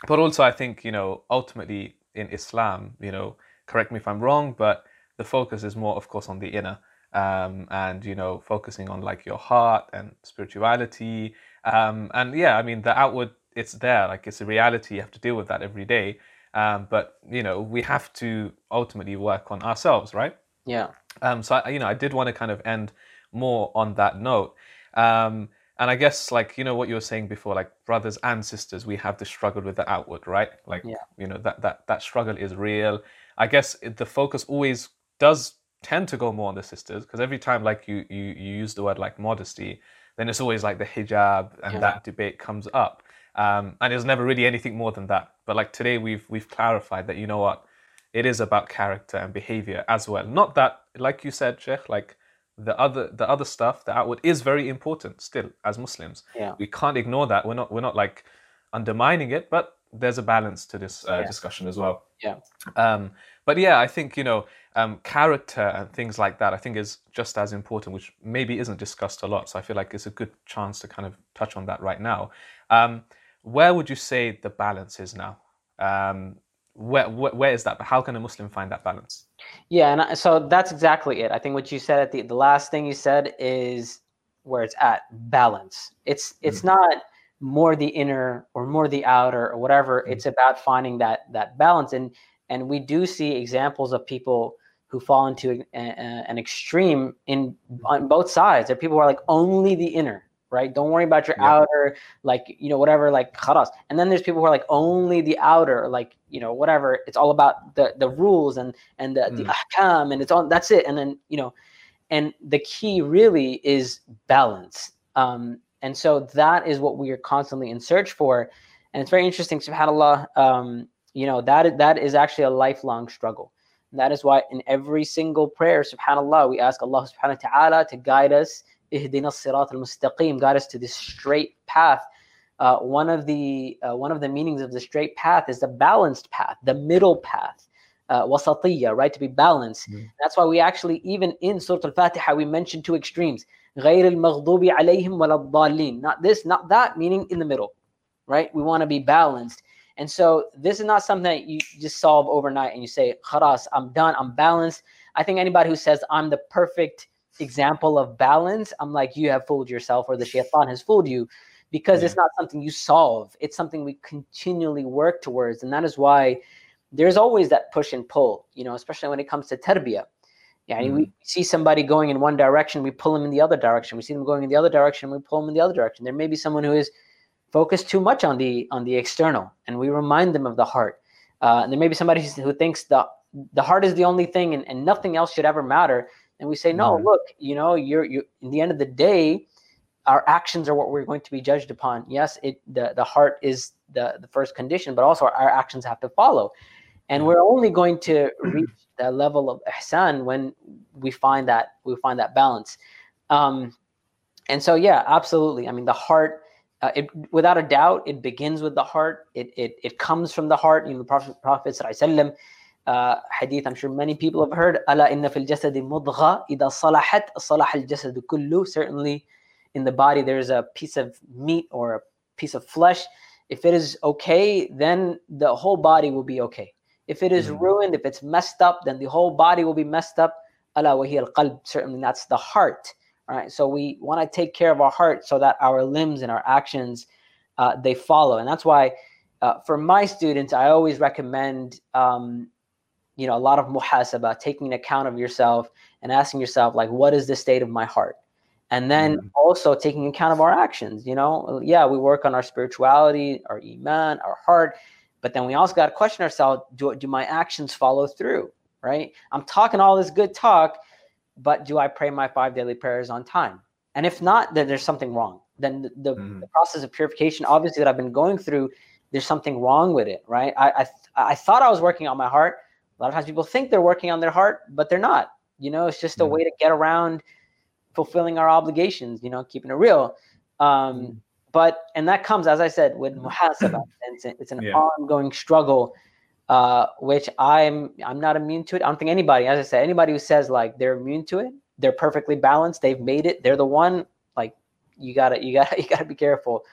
but also, I think you know ultimately in Islam, you know, correct me if I'm wrong, but the focus is more, of course, on the inner. Um, and you know, focusing on like your heart and spirituality, um, and yeah, I mean the outward, it's there, like it's a reality. You have to deal with that every day. Um, but you know, we have to ultimately work on ourselves, right? Yeah. Um, so I, you know, I did want to kind of end more on that note. Um, and I guess like you know what you were saying before, like brothers and sisters, we have the struggle with the outward, right? Like yeah. you know that that that struggle is real. I guess the focus always does tend to go more on the sisters because every time like you you you use the word like modesty, then it's always like the hijab and yeah. that debate comes up. Um, and it's never really anything more than that. But like today, we've we've clarified that you know what, it is about character and behavior as well. Not that, like you said, Sheikh, like the other the other stuff, the outward is very important still as Muslims. Yeah. We can't ignore that. We're not we're not like undermining it, but there's a balance to this uh, yeah. discussion as well. Yeah. Um, but yeah, I think you know um, character and things like that. I think is just as important, which maybe isn't discussed a lot. So I feel like it's a good chance to kind of touch on that right now. Um, where would you say the balance is now? Um, where, where, where is that? But how can a Muslim find that balance? Yeah, and I, so that's exactly it. I think what you said at the the last thing you said is where it's at balance. It's it's mm-hmm. not more the inner or more the outer or whatever. Mm-hmm. It's about finding that that balance, and and we do see examples of people who fall into a, a, an extreme in on both sides. There are people who are like only the inner, right? Don't worry about your outer, like, you know, whatever, like khalas. And then there's people who are like only the outer, like, you know, whatever. It's all about the the rules and and the, mm. the ahkam and it's all that's it. And then, you know, and the key really is balance. Um, and so that is what we are constantly in search for. And it's very interesting, subhanAllah, um, you know, that that is actually a lifelong struggle. And that is why in every single prayer, subhanAllah, we ask Allah subhanahu wa ta'ala to guide us ihdina sirat al-mustaqim, guide us to this straight path. Uh, one of the uh, one of the meanings of the straight path is the balanced path, the middle path, uh, wasatiyya, right? To be balanced. Mm-hmm. That's why we actually even in Surah Al-Fatiha we mention two extremes: غير المغضوب عليهم ولا الضالين. Not this, not that. Meaning in the middle, right? We want to be balanced. And so this is not something that you just solve overnight and you say, "Khalas, I'm done. I'm balanced." I think anybody who says I'm the perfect example of balance, I'm like, you have fooled yourself or the shaitan has fooled you because yeah. it's not something you solve. It's something we continually work towards. And that is why there's always that push and pull, you know, especially when it comes to tarbiyah. Yeah, mm-hmm. we see somebody going in one direction, we pull them in the other direction. We see them going in the other direction, we pull them in the other direction. There may be someone who is focused too much on the on the external, and we remind them of the heart. Uh, and there may be somebody who thinks the the heart is the only thing, and, and nothing else should ever matter and we say no mm-hmm. look you know you're you in the end of the day our actions are what we're going to be judged upon. Yes it the, the heart is the the first condition but also our actions have to follow. And we're only going to reach that level of ihsan when we find that we find that balance. Um, and so yeah absolutely. I mean the heart uh, it, without a doubt it begins with the heart. It, it, it comes from the heart. You know the prophet prophet uh, hadith I'm sure many people have heard. Ala inna fil jasadi mudgha ida salahat salah al jasadu kullu. Certainly, in the body there is a piece of meat or a piece of flesh. If it is okay, then the whole body will be okay. If it is mm-hmm. ruined, if it's messed up, then the whole body will be messed up. Ala wahi al qalb. Certainly, that's the heart. Right. So we want to take care of our heart so that our limbs and our actions uh, they follow, and that's why. Uh, for my students, I always recommend um, you know, a lot of muhasabah, taking account of yourself and asking yourself, like, what is the state of my heart? And then mm-hmm. also taking account of our actions. You know, yeah, we work on our spirituality, our iman, our heart, but then we also got to question ourselves: Do do my actions follow through? Right? I'm talking all this good talk, but do I pray my five daily prayers on time? And if not, then there's something wrong. Then the, the, mm-hmm. the process of purification, obviously, that I've been going through there's something wrong with it, right? I, I, I thought I was working on my heart. A lot of times people think they're working on their heart, but they're not. You know, it's just a way to get around fulfilling our obligations. You know, keeping it real. Um, mm. but and that comes, as I said, with mm. muhasabah. it's, it's an yeah. ongoing struggle, uh, which I'm I'm not immune to it. I don't think anybody, as I said, anybody who says like they're immune to it, they're perfectly balanced, they've made it, they're the one. Like you gotta you gotta you gotta be careful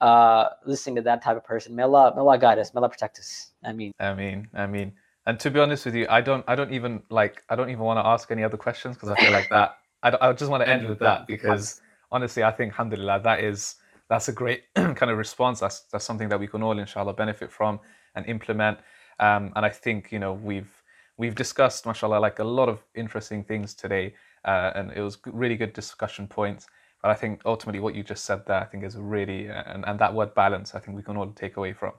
uh, listening to that type of person. May Allah, may Allah guide us. May Allah protect us. I mean, I mean, I mean, and to be honest with you, I don't, I don't even like, I don't even want to ask any other questions because I feel like that. I, I just want to end with that because honestly, I think, alhamdulillah, that is that's a great kind of response. That's that's something that we can all, inshallah, benefit from and implement. Um, and I think you know we've we've discussed, mashallah, like a lot of interesting things today, uh, and it was really good discussion points. But I think ultimately what you just said there, I think is really, and, and that word balance, I think we can all take away from.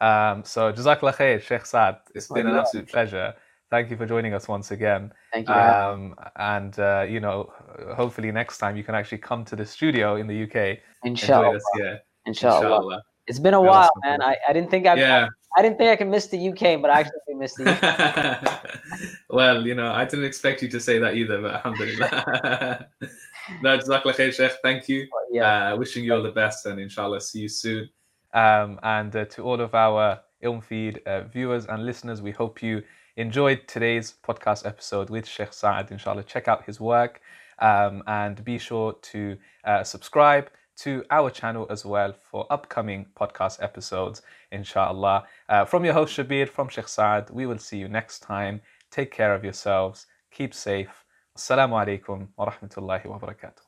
Um, so Jazakallah khair, Sheikh Saad. It's been an absolute pleasure. Thank you for joining us once again. Thank you. Um, and, uh, you know, hopefully next time you can actually come to the studio in the UK. Inshallah. Yeah. Inshallah. Inshallah. It's been a while, man. I, I didn't think I yeah. I didn't think I could miss the UK, but I actually missed the UK. well, you know, I didn't expect you to say that either, but alhamdulillah. no, Jazakallah khair, Sheikh. Thank you. Yeah. Uh, wishing you all the best and inshallah see you soon. Um, and uh, to all of our Ilm Feed uh, viewers and listeners, we hope you enjoyed today's podcast episode with Sheikh Saad. Inshallah, check out his work um, and be sure to uh, subscribe to our channel as well for upcoming podcast episodes, inshallah. Uh, from your host Shabir, from Sheikh Saad, we will see you next time. Take care of yourselves. Keep safe. Assalamu alaikum wa rahmatullahi wa barakatuh.